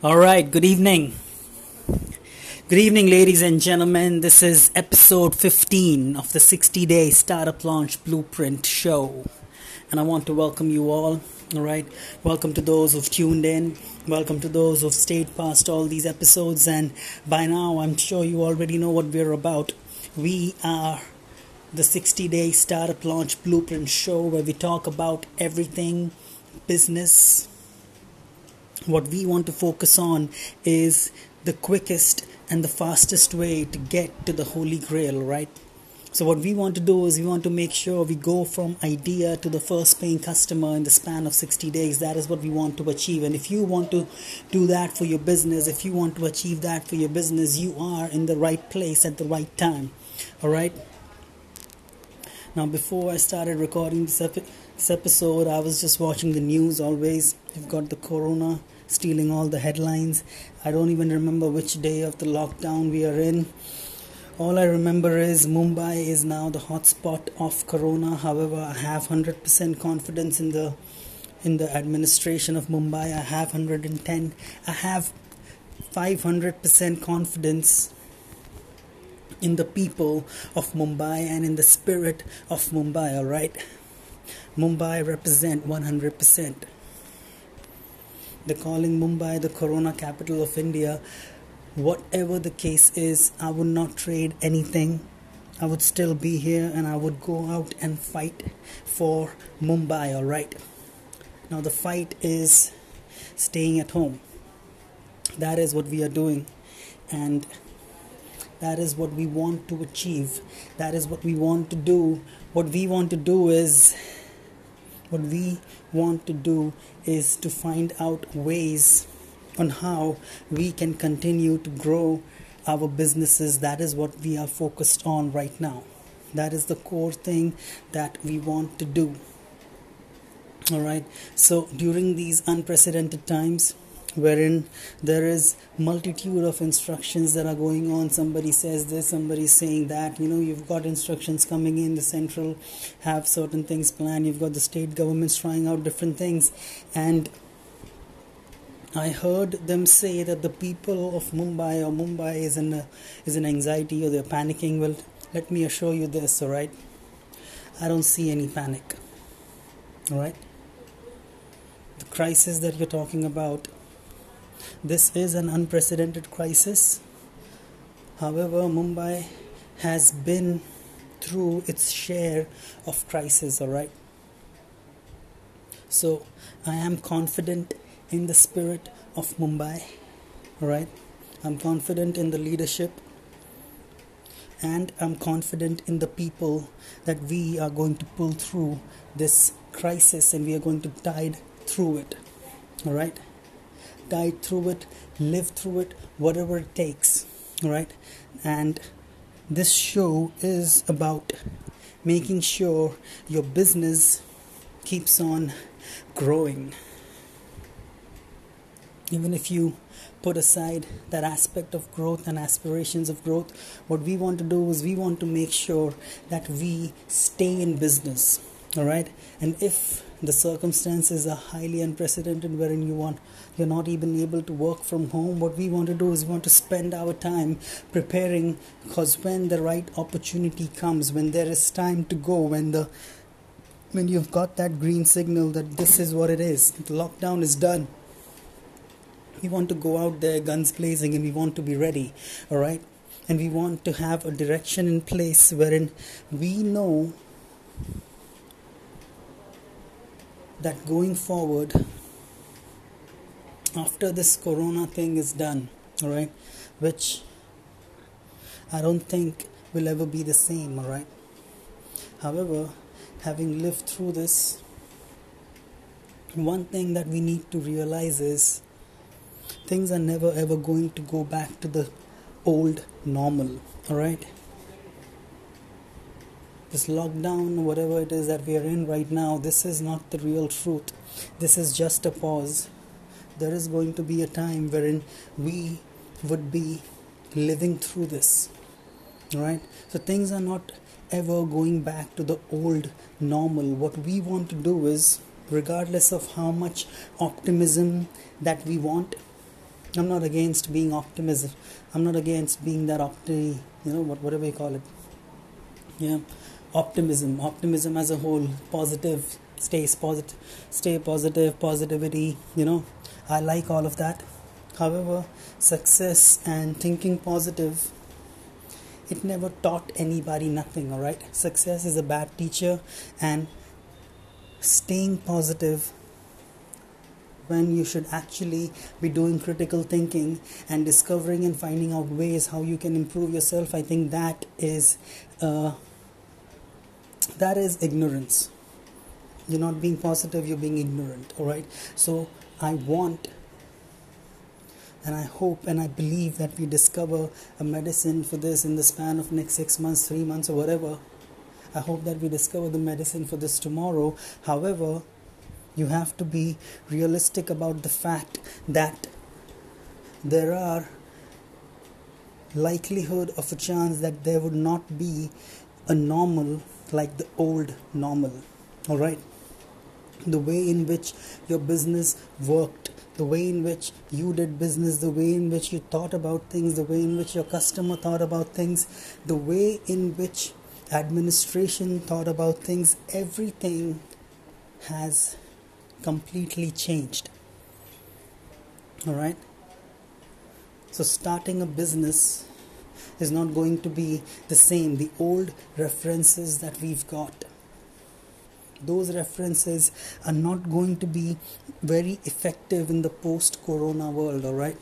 All right, good evening. Good evening, ladies and gentlemen. This is episode 15 of the 60 day startup launch blueprint show. And I want to welcome you all. All right, welcome to those who've tuned in. Welcome to those who've stayed past all these episodes. And by now, I'm sure you already know what we're about. We are the 60 day startup launch blueprint show where we talk about everything business what we want to focus on is the quickest and the fastest way to get to the holy grail, right? So, what we want to do is we want to make sure we go from idea to the first paying customer in the span of 60 days. That is what we want to achieve. And if you want to do that for your business, if you want to achieve that for your business, you are in the right place at the right time. All right? Now, before I started recording this, epi- this episode, I was just watching the news always. You've got the corona stealing all the headlines. I don't even remember which day of the lockdown we are in. All I remember is Mumbai is now the hotspot of corona. However, I have 100% confidence in the in the administration of Mumbai. I have 110. I have 500% confidence in the people of Mumbai and in the spirit of Mumbai, all right? Mumbai represent 100%. They're calling Mumbai the corona capital of India. Whatever the case is, I would not trade anything. I would still be here and I would go out and fight for Mumbai, alright? Now, the fight is staying at home. That is what we are doing. And that is what we want to achieve. That is what we want to do. What we want to do is what we want to do is to find out ways on how we can continue to grow our businesses. That is what we are focused on right now. That is the core thing that we want to do. All right. So during these unprecedented times, wherein there is multitude of instructions that are going on somebody says this somebody saying that you know you've got instructions coming in the central have certain things planned you've got the state governments trying out different things and I heard them say that the people of Mumbai or Mumbai is in a, is in anxiety or they're panicking. Well, let me assure you this, all right? I don't see any panic. All right? The crisis that you're talking about this is an unprecedented crisis. However, Mumbai has been through its share of crisis, all right? So, I am confident in the spirit of Mumbai, all right? I'm confident in the leadership and I'm confident in the people that we are going to pull through this crisis and we are going to tide through it, all right? Tide through it, live through it, whatever it takes, right? And this show is about making sure your business keeps on growing. Even if you put aside that aspect of growth and aspirations of growth, what we want to do is we want to make sure that we stay in business. All right, and if the circumstances are highly unprecedented, wherein you want you're not even able to work from home, what we want to do is we want to spend our time preparing, because when the right opportunity comes, when there is time to go, when the when you've got that green signal that this is what it is, the lockdown is done. We want to go out there guns blazing and we want to be ready all right? And we want to have a direction in place wherein we know that going forward after this corona thing is done all right which i don't think will ever be the same all right however having lived through this one thing that we need to realize is things are never ever going to go back to the old normal all right this lockdown whatever it is that we are in right now this is not the real truth. This is just a pause. There is going to be a time wherein we would be living through this right? So things are not ever going back to the old normal. What we want to do is regardless of how much optimism that we want I'm not against being optimism. I'm not against being that opti, you know, whatever you call it. Yeah, optimism, optimism as a whole, positive, stays positive, stay positive, positivity. You know, I like all of that. However, success and thinking positive, it never taught anybody nothing. All right, success is a bad teacher, and staying positive when you should actually be doing critical thinking and discovering and finding out ways how you can improve yourself i think that is uh, that is ignorance. You're not being positive you're being ignorant all right? So i want and i hope and i believe that we discover a medicine for this in the span of next 6 months 3 months or whatever. I hope that we discover the medicine for this tomorrow. However you have to be realistic about the fact that there are likelihood of a chance that there would not be a normal like the old normal all right the way in which your business worked the way in which you did business the way in which you thought about things the way in which your customer thought about things the way in which administration thought about things everything has completely changed. Alright? So, starting a business is not going to be the same. The old references that we've got, those references are not going to be very effective in the post corona world, alright?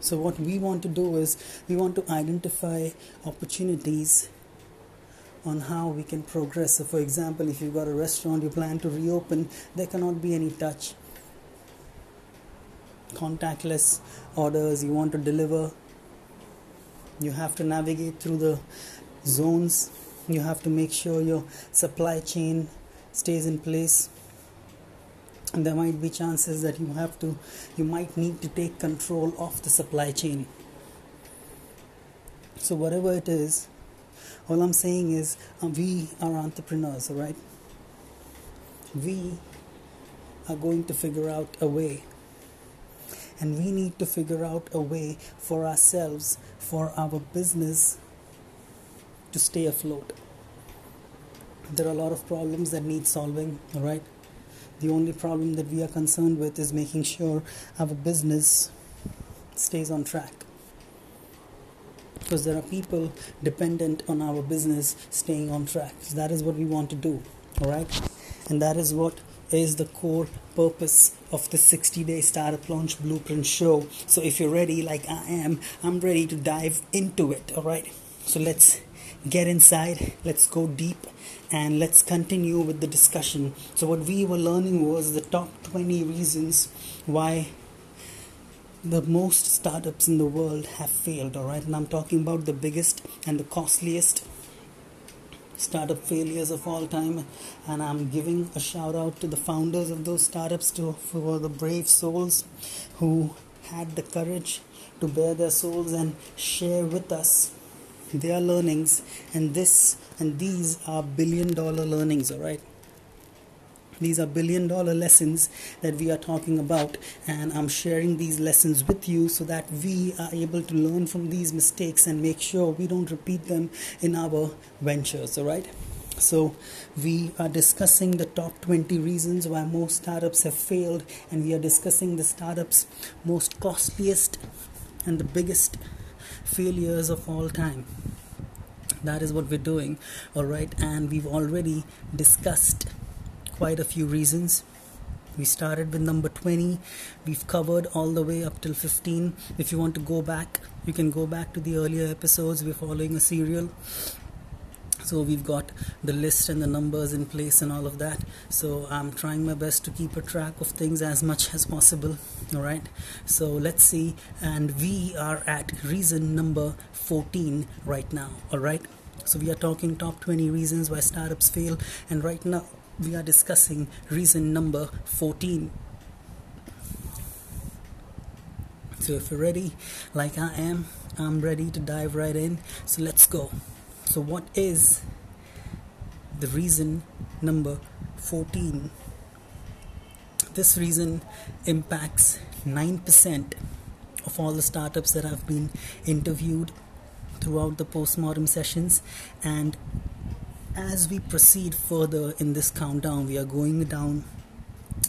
So, what we want to do is we want to identify opportunities on how we can progress. So, for example, if you've got a restaurant you plan to reopen, there cannot be any touch. Contactless orders you want to deliver, you have to navigate through the zones, you have to make sure your supply chain stays in place. And there might be chances that you have to, you might need to take control of the supply chain. So, whatever it is, all I'm saying is um, we are entrepreneurs, all right? We are going to figure out a way. And we need to figure out a way for ourselves, for our business to stay afloat. There are a lot of problems that need solving, right? The only problem that we are concerned with is making sure our business stays on track because there are people dependent on our business staying on track. So that is what we want to do, all right? And that is what is the core purpose of the 60 day startup launch blueprint show. So if you're ready, like I am, I'm ready to dive into it, all right? So let's get inside, let's go deep, and let's continue with the discussion. So, what we were learning was the top 20 reasons why the most startups in the world have failed all right and i'm talking about the biggest and the costliest startup failures of all time. And i'm giving a shout out to the founders of those startups to for the brave souls who had the courage to bear their souls and share with us their learnings. And this and these are billion dollar learnings all right these are billion dollar lessons that we are talking about, and I'm sharing these lessons with you so that we are able to learn from these mistakes and make sure we don't repeat them in our ventures. All right. So, we are discussing the top 20 reasons why most startups have failed, and we are discussing the startups' most costliest and the biggest failures of all time. That is what we're doing, all right, and we've already discussed quite a few reasons. We started with number 20. We've covered all the way up till 15. If you want to go back, you can go back to the earlier episodes. We're following a serial. So we've got the list and the numbers in place and all of that. So I'm trying my best to keep a track of things as much as possible. All right. So let's see. And we are at reason number 14 right now. All right. So we are talking top 20 reasons why startups fail. And right now, we are discussing reason number 14 so if you're ready like i am i'm ready to dive right in. So let's go. So what is the reason number 14 this reason impacts 9% of all the startups that have been interviewed throughout the postmortem sessions and as we proceed further in this countdown we are going down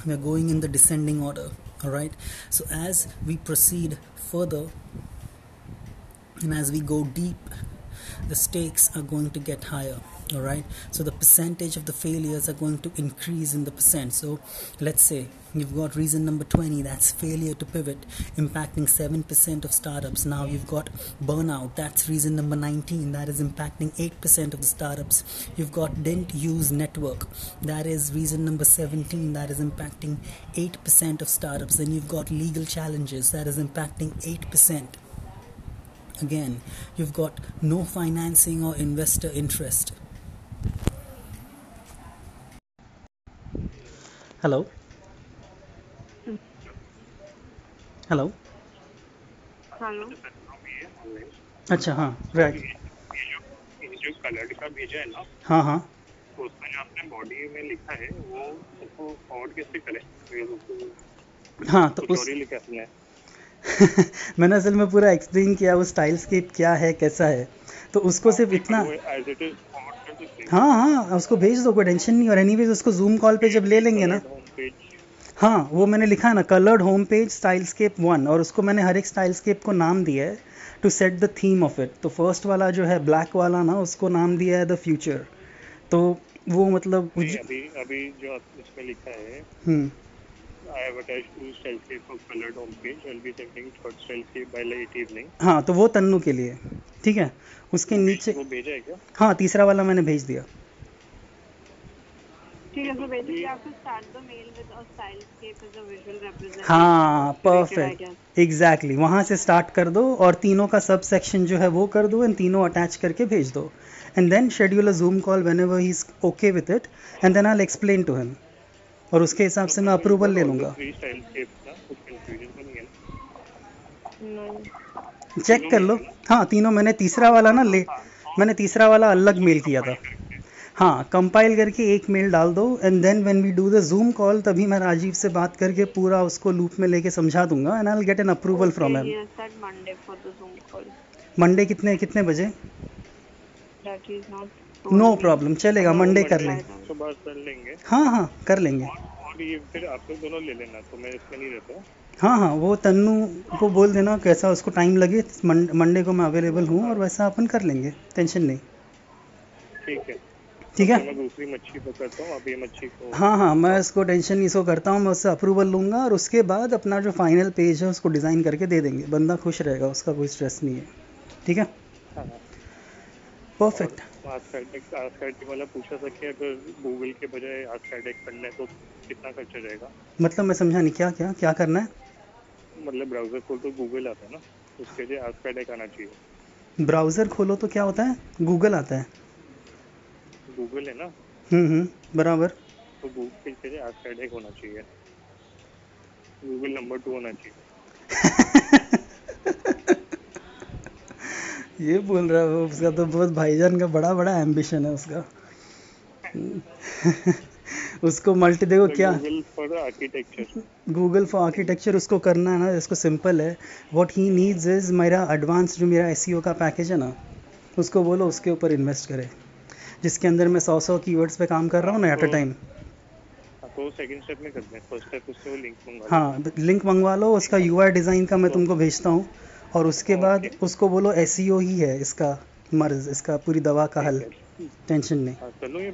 we are going in the descending order all right? So as we proceed further and as we go deep the stakes are going to get higher all right so the percentage of the failures are going to increase in the percent. So let's say you've got reason number 20 that's failure to pivot impacting 7% of startups. Now you've got burnout that's reason number 19 that is impacting 8% of the startups. You've got didn't use network that is reason number 17 that is impacting 8% of startups. Then you've got legal challenges that is impacting 8% again you've got no financing or investor interest hello hello hello अच्छा हाँ right ये जो colour का भेजा है ना हाँ. हाँ तो उसमें जो आपने बॉडी में लिखा है वो उसको फॉरवर्ड कैसे करें हाँ तो उस मैंने असल में पूरा एक्सप्लेन किया वो स्टाइल स्केप क्या है कैसा है. तो उसको सिर्फ़ इतना हाँ हाँ उसको भेज दो कोई टेंशन नहीं। और एनीवेज उसको जूम कॉल पे जब ले लेंगे ना। हाँ वो मैंने लिखा है ना coloured home page stylescape one और उसको मैंने हर एक स्टाइलस्केप को नाम दिया है to set the theme of it तो फ़र्स्ट वाला जो है ब्लैक वाला ना उसको नाम दिया है द फ्यूचर तो वो मतलब अभी अभी जो इसमें लिखा है हाँ तो वो तन्नू के लिए। ठीक है? उसके नीचे वो भेजा है क्या? हाँ तीसरा वाला मैंने भेज दिया। ठीक है so basically you have to start the mail with a stylescape as a visual representation. हाँ of परफेक्ट एग्जैक्टली वहाँ से स्टार्ट कर दो और तीनों का सब सेक्शन जो है वो कर दो एंड तीनों अटैच करके भेज दो। And then schedule a Zoom call whenever he is okay with it and then I explain to him और उसके हिसाब से मैं अप्रूवल ले लूँगा। थ्री स्टाइल शेप का कुछ कंफ्यूजन तो चेक कर लो। हाँ तीनों मैंने तीसरा वाला ना ले मैंने तीसरा वाला अलग मेल किया था। हाँ कंपाइल करके एक मेल डाल दो and then when we do the Zoom call तभी मैं राजीव से बात करके पूरा उसको लूप में लेके समझा दूँगा and I get an approval from him. Monday कितने कितने बजे. नो प्रॉब्लम चलेगा मंडे कर लेंगे। बात कर लेंगे। हाँ हाँ कर लेंगे। और ये फिर आप लोग दोनों ले लेना तो मैं इसमें नहीं रहता हाँ। हाँ वो तन्नू को बोल देना कैसा उसको टाइम लगे मंडे को मैं अवेलेबल हूँ और वैसा अपन कर लेंगे टेंशन नहीं। ठीक है। ठीक है? तो मैं दूसरी मच्छी पकड़ता हूँ ये मच्छी को हाँ हाँ मैं इसको टेंशन इसको करता हूँ मैं उससे अप्रूवल लूँगा और उसके बाद अपना जो फाइनल पेज है उसको डिज़ाइन करके दे देंगे। बंदा खुश रहेगा उसका कोई स्ट्रेस नहीं है। ठीक है? हाँ हाँ। परफेक्ट आस्कैटिक आस्कैटिक वाला पूछा था कि अगर गूगल के बजाय आस्कैटिक करना है तो कितना खर्चा जाएगा? मतलब मैं समझा नहीं क्या क्या क्या करना है? मतलब ब्राउज़र खोल तो गूगल आता है ना उसके लिए आस्कैटिक आना चाहिए। ब्राउज़र खोलो तो क्या होता है? गूगल आता है। गूगल है ना? हम्म हम्म बराबर। तो गूगल के लिए आस्कैटिक होना चाहिए। गूगल नंबर टू होना चाहिए। ये बोल रहा है उसका तो बहुत भाईजान का बड़ा बड़ा एम्बिशन है उसका। उसको मल्टी देखो क्या। Google for architecture Google for architecture उसको करना है ना इसको सिंपल है। व्हाट ही नीड्स इज़ मेरा एडवांस जो मेरा एस का पैकेज है ना उसको बोलो उसके ऊपर इन्वेस्ट करे। जिसके अंदर मैं सौ सौ कीवर्ड्स पे काम कर रहा हूँ ना एट अ टाइम तो सेकंड स्टेप में करते हैं। फ़र्स्ट स्टेप उससे वो लिंक मंगवा हाँ लिंक मंगवा लो उसका यू डिज़ाइन का मैं तुमको भेजता हूँ। और उसके बाद उसको बोलो एस ही है इसका मर्ज इसका पूरी दवा का हल टेंशन नहीं। हाँ चलो ये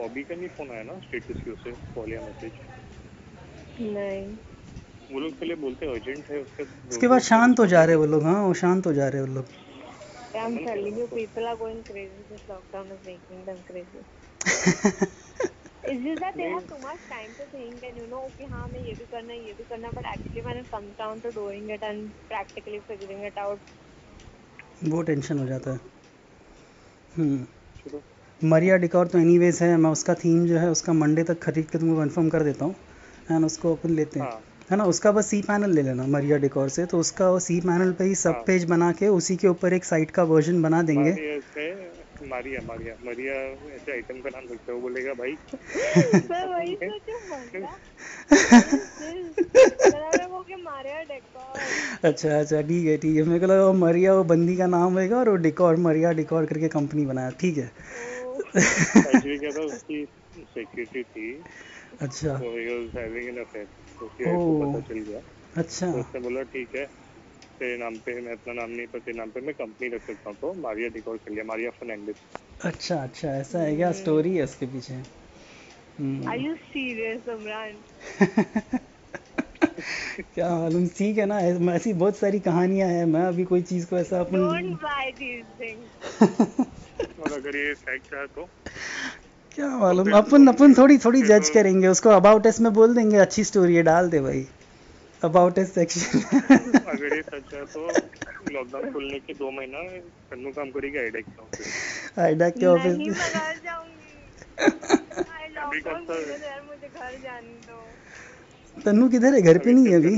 बॉबी का नहीं फ़ोन आया ना स्टेटस की उसे कॉल या मैसेज नहीं। वो लोग पहले बोलते अर्जेंट है उसके उसके बाद शांत हो जा रहे वो लोग हाँ वो शांत हो जा रहे वो लोग। I'm telling you, people are going crazy. This lockdown is making them crazy. It's just that they have too much time to think and you know कि हाँ मैं ये भी करना है ये भी करना है actually when it comes down to doing it and practically figuring it out. वो टेंशन हो जाता है। हम्म। मरिया डिकॉर तो एनीवेज है मैं उसका थीम जो है उसका मंडे तक खरीद के तुमको कंफर्म कर देता हूँ। एंड उसको अपन लेते हैं। हाँ। है ना उसका बस सी पैनल ले लेना मरिया डिकॉर से। तो उसका वो सी पैनल पे ही सब हाँ। पेज बना के उसी के ऊपर एक साइट का वर्जन बना देंगे। ये है मारिया मारिया मारिया ऐसे आइटम का नाम रखते हो बोलेगा भाई मैं वही सोचूं बंदा बराबर वो मारिया डेकोर अच्छा अच्छा ठीक है ठीक है। मेरे को लगा वो मरिया वो बंदी का नाम होगा और वो डिकॉर मरिया डिकॉर करके कंपनी बनाया। ठीक है। एक्चुअली क्या था उसकी सेक्रेटरी थी। अच्छा। तो he was having an affair तो उसके पता चल गया। अच्छा। तो उसने बोला ठीक है तेरे नाम पे मैं अपना नाम नहीं पर तेरे नाम पे मैं कंपनी रख सकता हूँ तो मारिया डिकॉर कर लिया मारिया फर्नांडिस अच्छा अच्छा ऐसा है क्या? स्टोरी है उसके पीछे। आर यू सीरियस इमरान क्या मालूम? ठीक है ना ऐसी बहुत सारी कहानियाँ हैं मैं अभी कोई चीज़ को ऐसा अपन डोंट बाय दीस थिंग्स और अगर ये फैक्ट है तो? क्या मालूम? अपन अपन थोड़ी थोड़ी जज करेंगे उसको अबाउट एस में बोल देंगे अच्छी स्टोरी है डाल दे भाई। अबाउट एस सेक्शन अगर ये सच है तो लॉकडाउन खुलने के दो महीना कन्नू काम करेगी आईडेक्स में ऑफ़िस आइडा के नहीं ऑफ़िस मैं जाऊँगी। मुझे घर जाने दो। तन्नू किधर है? घर पे नहीं है अभी?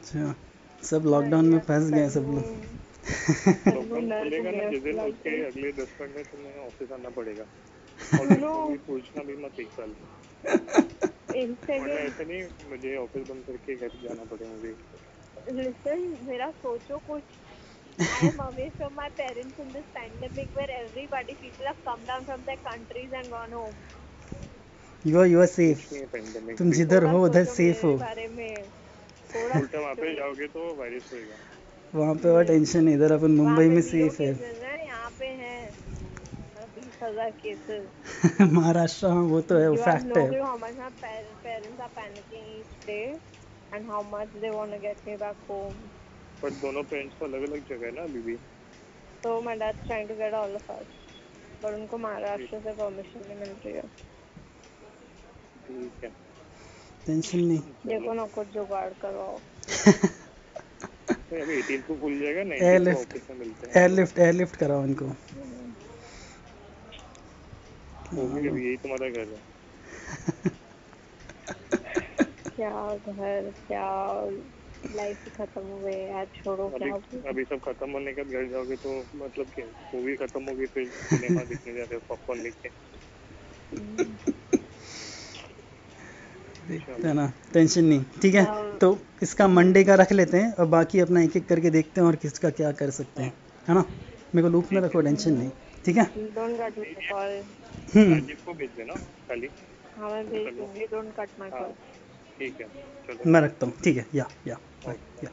अच्छा सब लॉकडाउन में फंस गए सब लोग। लॉकडाउन खुलेगा ना जिस दिन उसके अगले दस मिनट में तुम्हें ऑफ़िस आना पड़ेगा। और पूछना भी मत एक साल। एक वरना सेकंड ऐसा नहीं मुझे ऑफ़िस बंद करके घर जाना पड़े मुझे। लिसन मेरा सोचो कुछ। I am away from my parents in this pandemic where everybody people have come down from their countries and gone home. You are you are safe तुम जिधर हो उधर सेफ़ हो। बारे में। थोड़ा उल्टा वहाँ पे जाओगे तो वायरस होएगा। वहाँ पे और टेंशन इधर अपन मुंबई में सेफ़ है यहाँ पे हैं। महाराष्ट्र हाँ वो तो है वो You फैक्ट है। clue how much my par- parents are panicking each day and how much they want to get me back home. पर दोनों पेरेंट्स को अलग अलग जगह है ना अभी भी। So my dad's trying to get all of us. पर उनको महाराष्ट्र से परमिशन नहीं मिल रही है। ठीक है। टेंशन नहीं। देखो ना कुछ जुगाड़ करवाओ तो अभी 18 को खुल जाएगा नहीं Airlift. ऑफ़िस मिलते हैं। एयरलिफ्ट एयरलिफ्ट कराओ इनको अभी यही तुम्हारा घर है। क्या घर क्या लाइफ खत्म हो गई यार छोड़ो अभी क्या अभी सब खत्म होने के बाद घर जाओगे तो मतलब क्या मूवी खत्म होगी फिर सिनेमा देखने जा रहे हो पॉपकॉर्न लेके। देखते हैं ना टेंशन नहीं ठीक है? तो इसका मंडे का रख लेते हैं और बाकी अपना एक एक करके देखते हैं और किसका क्या कर सकते हैं है ना? मेरे को लूप में रखो टेंशन नहीं। ठीक है? Don't cut my call hmm. Rajiv को भेज देना खाली। हाँ मैं भेज दूँगी। डोंट कट माय कॉल ठीक है। चलो। मैं रखता हूँ। ठीक है या या या।